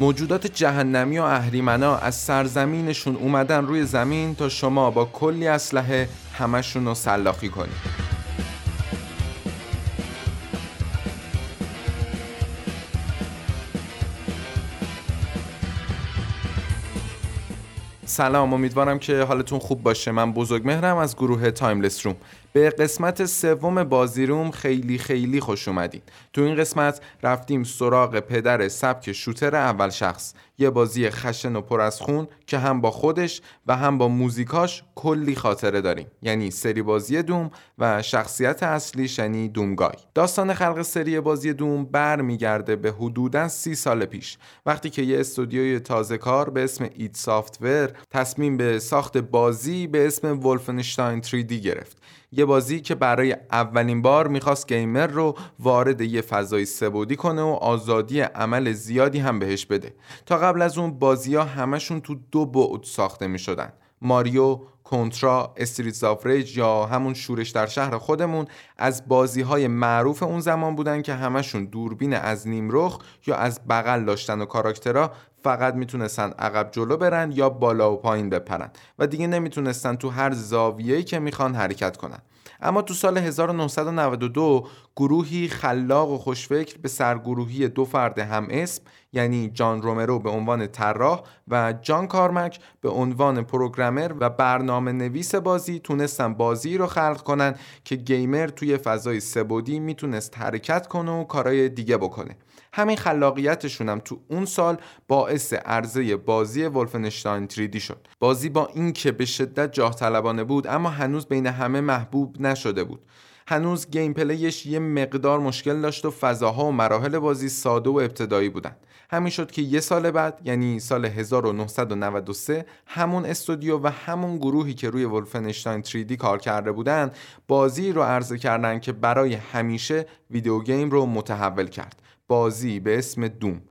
موجودات جهنمی و اهریمنا از سرزمینشون اومدن روی زمین تا شما با کلی اسلحه همشون رو سلاخی کنید سلام امیدوارم که حالتون خوب باشه. من بزرگ مهرم از گروه تایملس روم به قسمت سوم بازی روم خیلی خیلی خوش اومدین. تو این قسمت رفتیم سراغ پدر سبک شوتر اول شخص. یه بازی خشن و پر از خون که هم با خودش و هم با موزیکاش کلی خاطره داریم. یعنی سری بازی دوم و شخصیت اصلیش یعنی دومگای. داستان خلق سری بازی دوم برمیگرده به حدودا سی سال پیش. وقتی که یه استودیوی تازه کار به اسم ایت سافتور تصمیم به ساخت بازی به اسم ولفنشتاین 3D گرفت. یه بازی که برای اولین بار می‌خواست گیمر رو وارد یه فضای سبودی کنه و آزادی عمل زیادی هم بهش بده. تا قبل از اون بازی ها همشون تو دو بعد ساخته می‌شدن. ماریو کنترا استریت آف یا همون شورش در شهر خودمون از بازی های معروف اون زمان بودن که همشون دوربین از نیمرخ یا از بغل داشتن و کاراکترها فقط می‌تونستن عقب جلو برن یا بالا و پایین بپرن و دیگه نمی‌تونستن تو هر زاویه‌ای که می‌خوان حرکت کنن. اما تو سال 1992 گروهی خلاق و خوشفکر به سرگروهی دو فرد هم اسم یعنی جان رومرو به عنوان طراح و جان کارمک به عنوان پروگرامر و برنامه نویس بازی تونستن بازی رو خلق کنن که گیمر توی فضای سبودی می‌تونست حرکت کنه و کارهای دیگه بکنه. همین خلاقیتشون هم تو اون سال باعث عرضه بازی ولفنشتاین 3D شد. بازی با اینکه به شدت جاه طلبانه بود اما هنوز بین همه محبوب نشده بود. هنوز گیم پلیش یه مقدار مشکل داشت و فضاها و مراحل بازی ساده و ابتدایی بودن. همین شد که یه سال بعد یعنی سال 1993 همون استودیو و همون گروهی که روی ولفنشتاین 3D کار کرده بودن بازی رو عرضه کردن که برای همیشه ویدیو گیم رو متحول کرد. بازی به اسم دوم.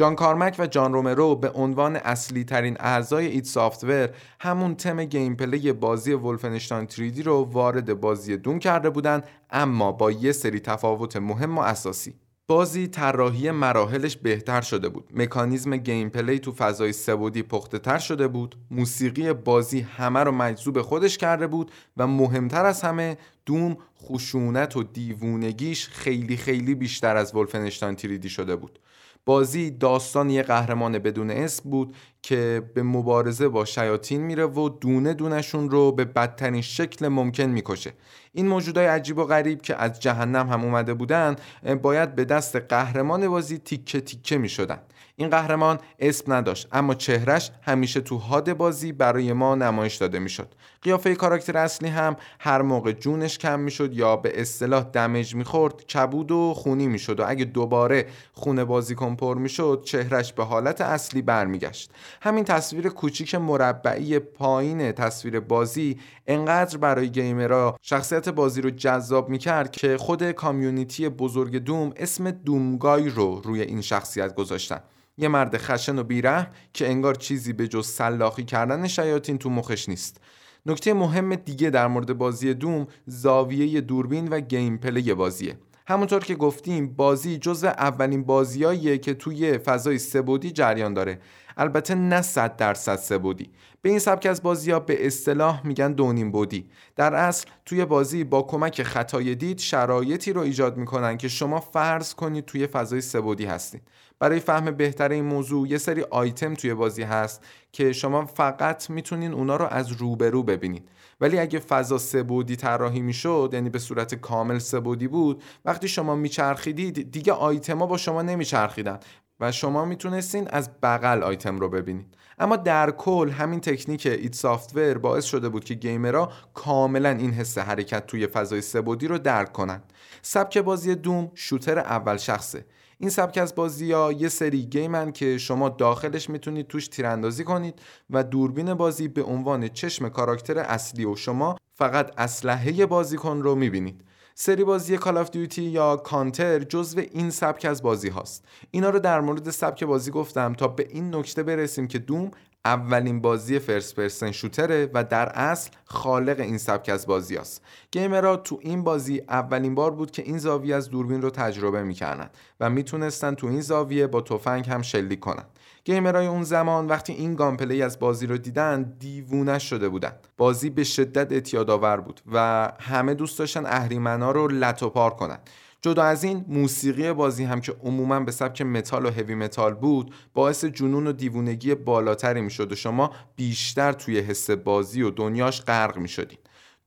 جان کارمک و جان رومرو به عنوان اصلی ترین اعضای id Software همون تم gameplay بازی Wolfenstein 3D رو وارد بازی دوم کرده بودند اما با یه سری تفاوت مهم و اساسی. بازی طراحی مراحلش بهتر شده بود. مکانیزم gameplay تو فضای سه‌بعدی پخته تر شده بود. موسیقی بازی همه رو مجذوب خودش کرده بود و مهمتر از همه Doom خشونت و دیوونگیش خیلی خیلی بیشتر از Wolfenstein 3D شده بود. بازی داستان یه قهرمان بدون اسم بود که به مبارزه با شیاطین میره و دونه دونشون رو به بدترین شکل ممکن می‌کشه. این موجودای عجیب و غریب که از جهنم هم اومده بودن باید به دست قهرمان بازی تیکه تیکه می‌شدن. این قهرمان اسم نداشت اما چهرش همیشه تو حاد بازی برای ما نمایش داده می‌شد. قیافه کاراکتر اصلی هم هر موقع جونش کم می‌شد یا به اصطلاح دمج می‌خورد کبود و خونی می‌شد و اگه دوباره خون بازی پر می‌شد چهرش به حالت اصلی برمیگشت. همین تصویر کوچیک مربعی پایین تصویر بازی انقدر برای gamer ها شخصیت بازی رو جذاب می‌کرد که خود community بزرگ Doom اسم Doomguy رو روی این شخصیت گذاشتن. یه مرد خشن و بی‌رحم که انگار چیزی به جز سلاخی کردن شیاطین تو مخش نیست. نکته مهم دیگه در مورد بازی Doom زاویه دوربین و gameplay بازیه. همونطور که گفتیم بازی جزو اولین بازیاییه که توی فضای سبودی جریان داره. البته نه صد درصد سبودی به این سبک از بازی ها به اصطلاح میگن دونیم بودی. در اصل توی بازی با کمک خطای دید شرایطی رو ایجاد می‌کنن که شما فرض کنید توی فضای سبودی هستید برای فهم بهتر این موضوع یه سری آیتم توی بازی هست که شما فقط می‌تونین اونا رو از روبرو ببینید ولی اگه فضا سبودی طراحی می‌شد یعنی به صورت کامل سبودی بود وقتی شما میچرخیدید دیگه آیتما با شما نمیچرخیدن. و شما می‌تونستین از بغل آیتم رو ببینید. اما در کل همین تکنیک ایت سافتور باعث شده بود که گیمرها کاملا این حس حرکت توی فضای سبودی رو درک کنند. سبک بازی دوم شوتر اول شخصه. این سبک از بازی ها یه سری گیمن که شما داخلش می‌تونید توش تیراندازی کنید و دوربین بازی به عنوان چشم کاراکتر اصلی و شما فقط اسلحه بازیکن رو می‌بینید. سری بازی Call of Duty یا کانتر جزو این سبک از بازی هاست اینا رو در مورد سبک بازی گفتم تا به این نکته برسیم که Doom اولین بازی first person shooter ه و در اصل خالق این سبک از بازی است. gamer ها تو این بازی اولین بار بود که این زاویه از دوربین رو تجربه می‌کردن و می‌تونستن تو این زاویه با تفنگ هم شلیک کنن. gamer ای اون زمان وقتی این gameplay از بازی رو دیدن دیوونه شده بودن. بازی به شدت اعتیادآور بود و همه دوست داشتن اهریمنا رو لت و پار کنن. جدا از این موسیقی بازی هم که عموما به سبک متال و heavy metal بود باعث جنون و دیوونگی بالاتری می‌شد و شما بیشتر توی حس بازی و دنیاش غرق می‌شدین.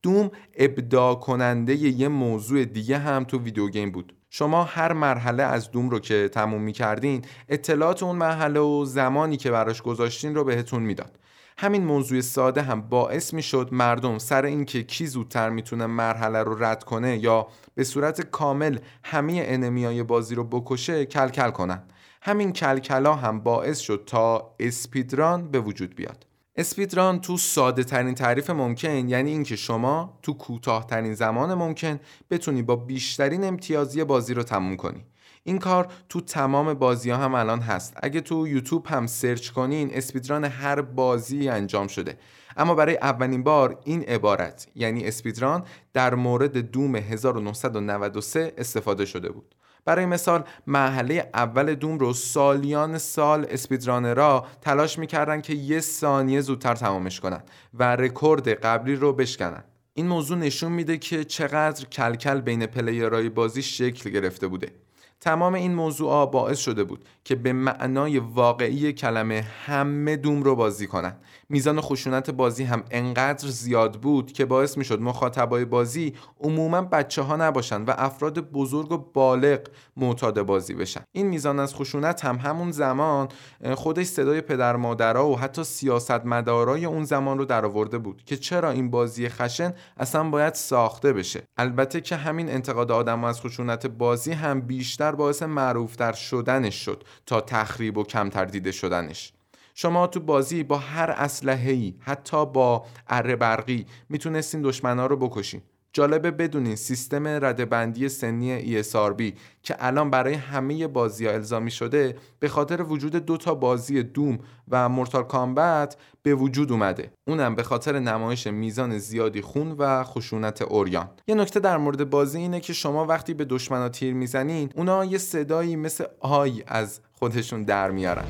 Doom ابداع کننده یه موضوع دیگه هم تو video game بود. شما هر مرحله از Doom رو که تموم می کردین اطلاعات اون مرحله و زمانی که براش گذاشتین رو بهتون می‌داد. همین موضوع ساده هم باعث می شد مردم سر اینکه کی زودتر می‌تونه مرحله رو رد کنه یا به صورت کامل همه انمیای بازی رو بکشه کلکل کنن. همین کلکلا هم باعث شد تا اسپیدران به وجود بیاد. اسپیدران تو ساده ترین تعریف ممکن یعنی اینکه شما تو کوتاه ترین زمان ممکن بتونی با بیشترین امتیازی بازی رو تموم کنی. این کار تو تمام بازی ها هم الان هست. اگه تو یوتیوب هم سرچ کنین اسپیدران هر بازی انجام شده. اما برای اولین بار این عبارت یعنی اسپیدران در مورد دوم 1993 استفاده شده بود. برای مثال محله اول دوم رو سالیان سال اسپیدرانرها تلاش می‌کردن که یه ثانیه زودتر تمامش کنن و رکورد قبلی رو بشکنن. این موضوع نشون میده که چقدر کلکل بین پلیرهای بازی شکل گرفته بوده. تمام این موضوع باعث شده بود که به معنای واقعی کلمه همه دوم رو بازی کنن. میزان خشونت بازی هم انقدر زیاد بود که باعث می‌شد مخاطبای بازی عموما بچه ها نباشن و افراد بزرگ و بالغ معتاد بازی بشن. این میزان از خشونت هم همون زمان خودش صدای پدر مادرها و حتی سیاستمدارای اون زمان رو درآورده بود که چرا این بازی خشن اصلا باید ساخته بشه. البته که همین انتقاد آدم از خشونت بازی هم بیشتر باعث معروفتر شدنش شد تا تخریب و کمتر دیده شدنش. شما تو بازی با هر اسلحه‌ای حتی با اره برقی می‌تونستین دشمنا رو بکشین. جالبه بدونین سیستم ردبندی سنی ESRB که الان برای همه بازی ها الزامی شده به خاطر وجود دو تا بازی دوم و مورتال کامبت به وجود اومده. اونم به خاطر نمایش میزان زیادی خون و خشونت اوریان. یه نکته در مورد بازی اینه که شما وقتی به دشمنا تیر می‌زنین اونا یه صدایی مثل آی از خودشون در میارن.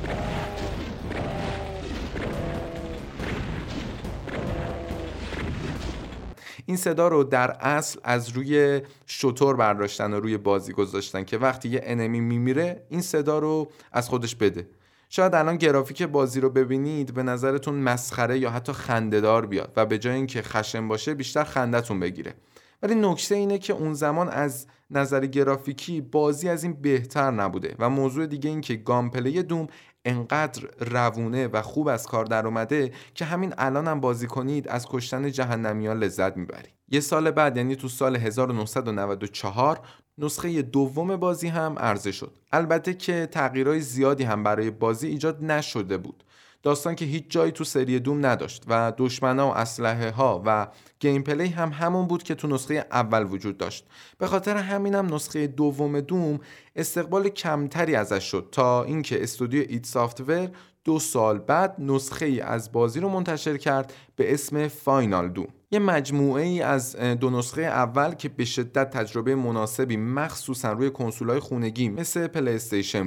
این صدا رو در اصل از روی شتر برداشتن و روی بازی گذاشتن که وقتی یه enemy میمیره این صدا رو از خودش بده. شاید الان گرافیک بازی رو ببینید به نظرتون مسخره یا حتی خندهدار بیاد و به جای اینکه خشن باشه بیشتر خندتون بگیره. ولی نکته اینه که اون زمان از نظر گرافیکی بازی از این بهتر نبوده و موضوع دیگه این که gameplay Doom انقدر روونه و خوب از کار در اومده که همین الان هم بازی کنید از کشتن جهنمیان لذت می‌برید. یه سال بعد یعنی تو سال 1994 نسخه دوم بازی هم عرضه شد. البته که تغییرهای زیادی هم برای بازی ایجاد نشده بود. داستان که هیچ جایی تو سری دوم نداشت و دشمنا و اسلحه ها و gameplay هم همون بود که تو نسخه اول وجود داشت. به خاطر همینم نسخه دوم Doom استقبال کمتری ازش شد تا اینکه استودیو id Software دو سال بعد نسخه ای از بازی رو منتشر کرد به اسم Final Doom یه مجموعه ای از دو نسخه اول که به شدت تجربه مناسبی مخصوصا روی کنسولهای خونگی مثل پلی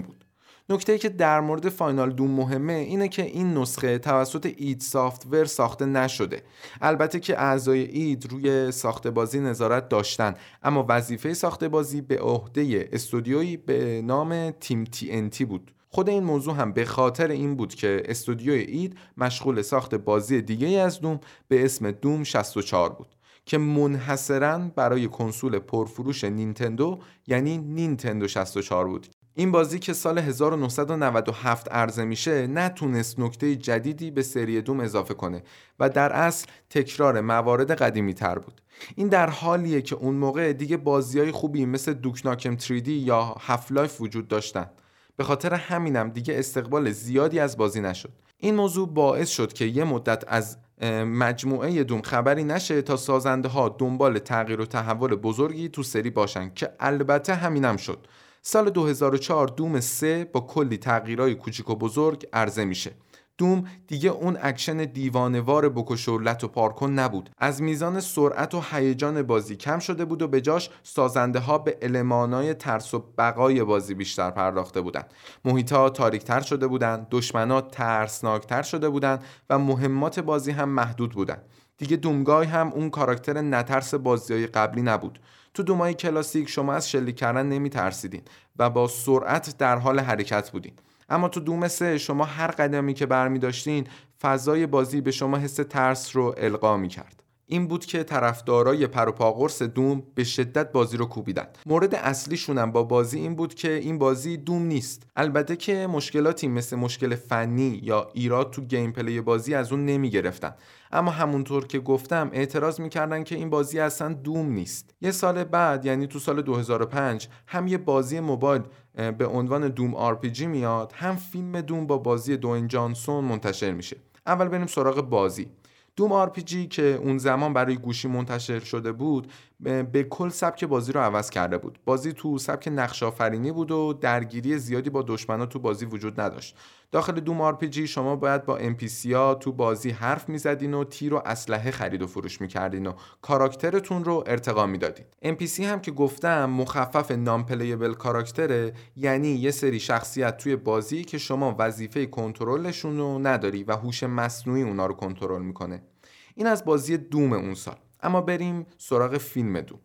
بود. نکته که در مورد فاینال دوم مهمه اینه که این نسخه توسط اید سافتور ساخته نشده. البته که اعضای اید روی ساخت بازی نظارت داشتن اما وظیفه ساخت بازی به عهده استودیویی به نام تیم تی انتی بود. خود این موضوع هم به خاطر این بود که استودیوی اید مشغول ساخت بازی دیگه از دوم به اسم دوم 64 بود که منحصرا برای کنسول پرفروش نینتندو یعنی نینتندو 64 بود. این بازی که سال 1997 عرضه میشه نتونست نکته جدیدی به سری Doom اضافه کنه و در اصل تکرار موارد قدیمی تر بود. این در حالیه که اون موقع دیگه بازی های خوبی مثل Duke Nukem 3D یا Half-Life وجود داشتن. به خاطر همینم دیگه استقبال زیادی از بازی نشد. این موضوع باعث شد که یه مدت از مجموعه دوم خبری نشه تا سازنده ها دنبال تغییر و تحول بزرگی تو سری باشن که البته همینم شد. سال 2004 Doom 3 با کلی تغییرهای کوچیک و بزرگ عرضه میشه. Doom دیگه اون اکشن دیوانوار بکش و پاره کن نبود. از میزان سرعت و هیجان بازی کم شده بود و به جاش سازنده ها به المانای ترس و بقای بازی بیشتر پرداخته بودند. محیطا تاریکتر شده بودند دشمنا ترسناکتر شده بودند و مهمات بازی هم محدود بودند. دیگه Doomguy هم اون کاراکتر نترس بازی های قبلی نبود. تو Doom ای کلاسیک شما از شلیک کردن نمی ترسیدین و با سرعت در حال حرکت بودین. اما تو Doom سه شما هر قدمی که برمی داشتین فضای بازی به شما حس ترس رو القا می کرد این بود که طرفدارای پروپاقرص Doom به شدت بازی رو کوبیدن مورد اصلیشونم با بازی این بود که این بازی Doom نیست. البته که مشکلاتی مثل مشکل فنی یا ایراد تو gameplay بازی از اون نمی گرفتن اما همونطور که گفتم اعتراض می‌کردن که این بازی اصلا Doom نیست. یه سال بعد یعنی تو سال 2005 هم یه بازی موبایل به عنوان Doom RPG میاد هم فیلم Doom با بازی دواین جانسون منتشر میشه. اول بریم سراغ بازی. Doom RPG که اون زمان برای گوشی منتشر شده بود به کل سبک بازی رو عوض کرده بود. بازی تو سبک نقش آفرینی بود و درگیری زیادی با دشمنا تو بازی وجود نداشت. داخل Doom RPG شما باید با NPC ها تو بازی حرف می‌زدین و تیر و اسلحه خرید و فروش می‌کردین و کاراکترتون رو ارتقا می‌دادین. NPC هم که گفتم مخفف non-playable character ه یعنی یه سری شخصیت توی بازی که شما وظیفه کنترلشون رو نداری و هوش مصنوعی اونا رو کنترل می‌کنه. این از بازی Doom اون سال. اما بریم سراغ فیلم Doom.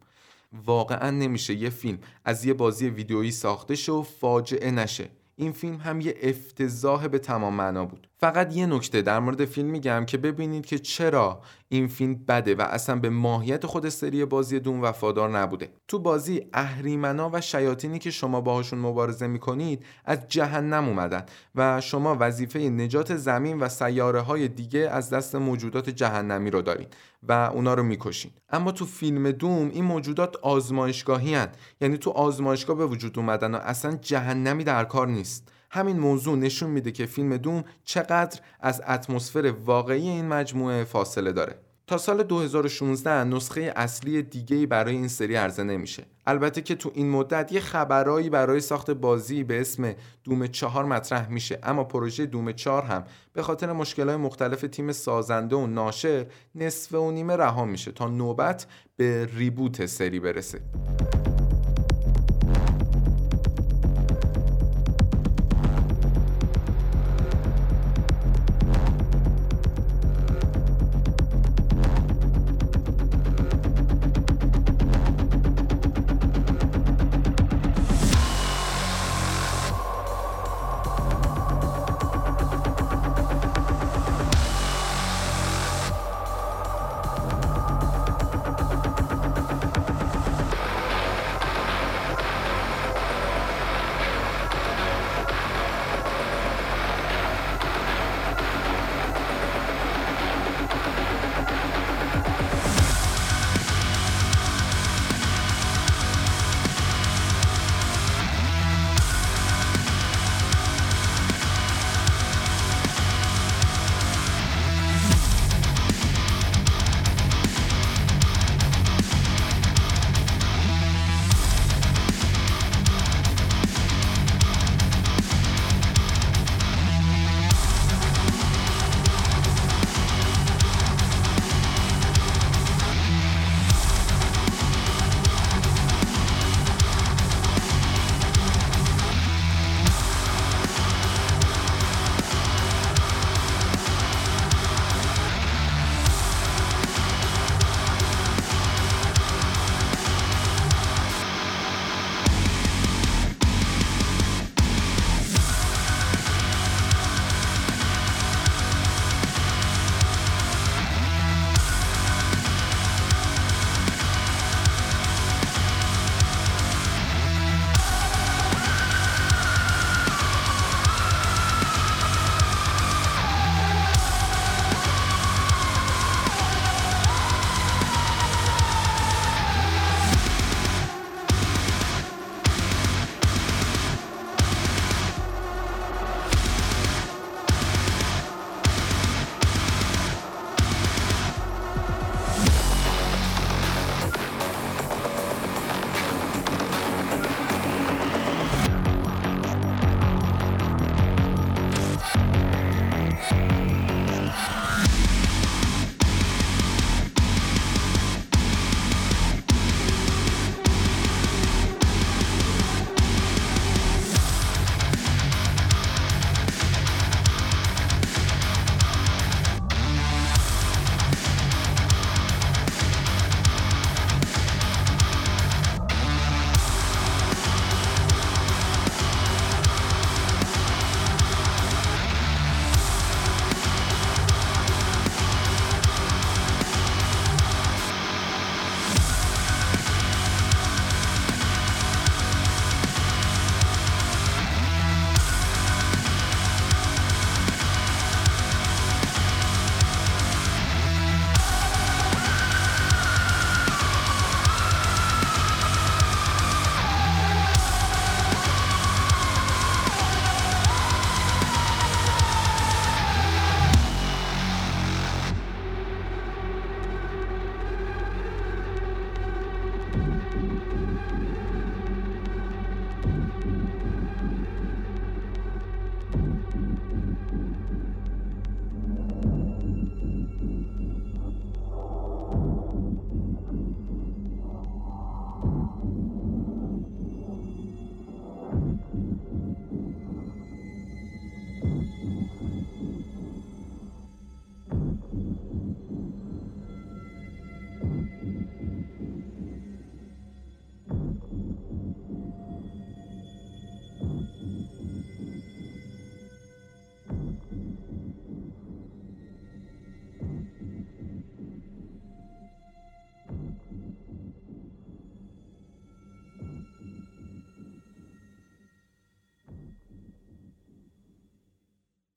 واقعا نمیشه یه فیلم از یه بازی ویدیویی ساخته شه فاجعه نشه. این فیلم هم یه افتضاح به تمام معنا بود. فقط یه نکته در مورد فیلم میگم که ببینید که چرا این فیلم بده و اصلا به ماهیت خود سری بازی دوم وفادار نبوده. تو بازی اهریمنا و شیاطینی که شما باهاشون مبارزه می‌کنید از جهنم اومدن و شما وظیفه نجات زمین و سیاره های دیگه از دست موجودات جهنمی رو دارید. و اونا رو می‌کشین. اما تو فیلم دوم این موجودات آزمایشگاهی هن. یعنی تو آزمایشگاه به وجود اومدن و اصلا جهنمی در کار نیست. همین موضوع نشون میده که فیلم دوم چقدر از اتمسفر واقعی این مجموعه فاصله داره. تا سال 2016 نسخه اصلی دیگه برای این سری عرضه نمیشه. البته که تو این مدت یه خبرایی برای ساخت بازی به اسم دوم چهار مطرح میشه اما پروژه دوم چهار هم به خاطر مشکلات مختلف تیم سازنده و ناشر نصف و نیمه رها میشه تا نوبت به ریبوت سری برسه.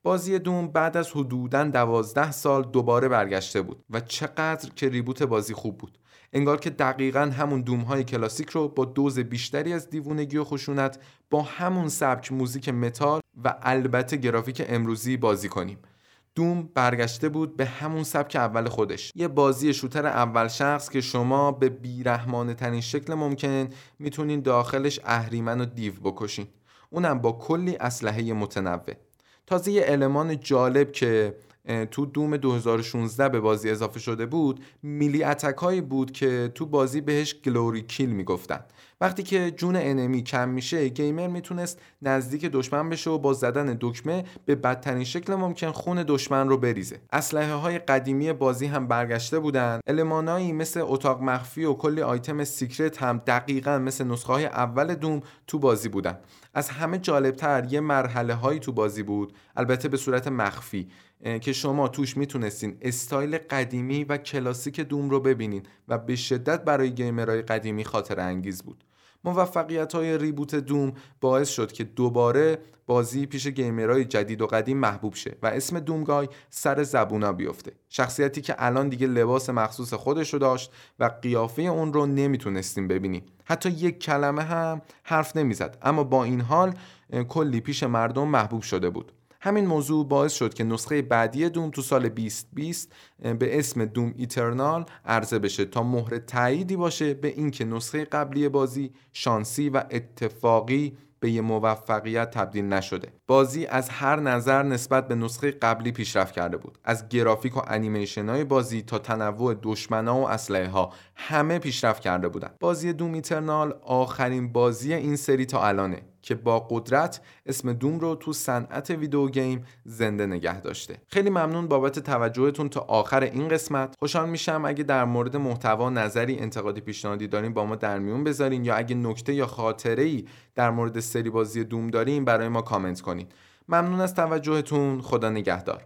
بازی دوم بعد از حدوداً دوازده سال دوباره برگشته بود و چقدر که ریبوت بازی خوب بود. انگار که دقیقا همون دوم های کلاسیک رو با دوز بیشتری از دیوونگی و خشونت با همون سبک موزیک متال و البته گرافیک امروزی بازی کنیم. دوم برگشته بود به همون سبک اول خودش. یه بازی شوتر اول شخص که شما به بیرحمانه ترین شکل ممکن می‌تونین داخلش اهریمن و دیو بکشین. اونم با کلی اسلحه متنوع. تازه یه المان جالب که تو Doom 2016 به بازی اضافه شده بود melee attack هایی بود که تو بازی بهش glory kill می‌گفتن. وقتی که جون enemy کم میشه gamer می‌تونست نزدیک دشمن بشه و با زدن دکمه به بدترین شکل ممکن خون دشمن رو بریزه. اسلحه های قدیمی بازی هم برگشته بودن. المانایی مثل اتاق مخفی و کلی آیتم secret هم دقیقا مثل نسخه های اول Doom تو بازی بودن. از همه جالبتر یه مرحله هایی تو بازی بود البته به صورت مخفی که شما توش می‌تونستین استایل قدیمی و کلاسیک دوم رو ببینین و به شدت برای گیمرهای قدیمی خاطر انگیز بود. موفقیت های ریبوت دوم باعث شد که دوباره بازی پیش گیمرهای جدید و قدیم محبوب شه و اسم دومگای سر زبونا بیفته. شخصیتی که الان دیگه لباس مخصوص خودش رو داشت و قیافه اون رو نمی‌تونستیم ببینیم. حتی یک کلمه هم حرف نمی‌زد اما با این حال کلی پیش مردم محبوب شده بود. همین موضوع باعث شد که نسخه بعدی دوم تو سال 2020 به اسم دوم ایترنال عرضه بشه تا مهر تاییدی باشه به اینکه نسخه قبلی بازی شانسی و اتفاقی به یه موفقیت تبدیل نشده. بازی از هر نظر نسبت به نسخه قبلی پیشرفت کرده بود. از گرافیک و انیمیشن های بازی تا تنوع دشمنا و اسلحه ها همه پیشرفت کرده بودن. بازی دوم ایترنال آخرین بازی این سری تا الانه. که با قدرت اسم دوم رو تو صنعت ویدیو گیم زنده نگه داشته. خیلی ممنون بابت توجهتون تا آخر این قسمت. خوشحال میشم اگه در مورد محتوا نظری انتقادی پیشنهادی دارین با ما در میون بذارین یا اگه نکته یا خاطره ای در مورد سری بازی دوم دارین برای ما کامنت کنین. ممنون از توجهتون. خدا نگهدار.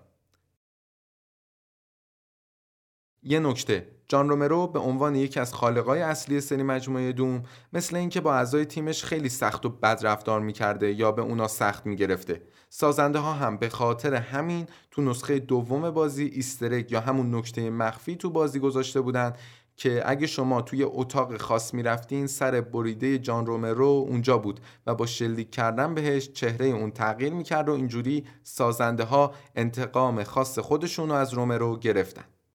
یه نکته. جان رومرو به عنوان یکی از خالقای اصلی سری مجموعه دوم مثل اینکه با اعضای تیمش خیلی سخت و بد رفتار می‌کرده یا به اونا سخت می‌گرفته. سازنده ها هم به خاطر همین تو نسخه دوم بازی ایسترک یا همون نکته مخفی تو بازی گذاشته بودن که اگه شما توی اتاق خاص می‌رفتین سر بریده جان رومرو اونجا بود و با شلیک کردن بهش چهره اون تغییر می‌کرد و اینجوری سازنده ها انتقام خاص خودشون رو از رومرو گرفتن.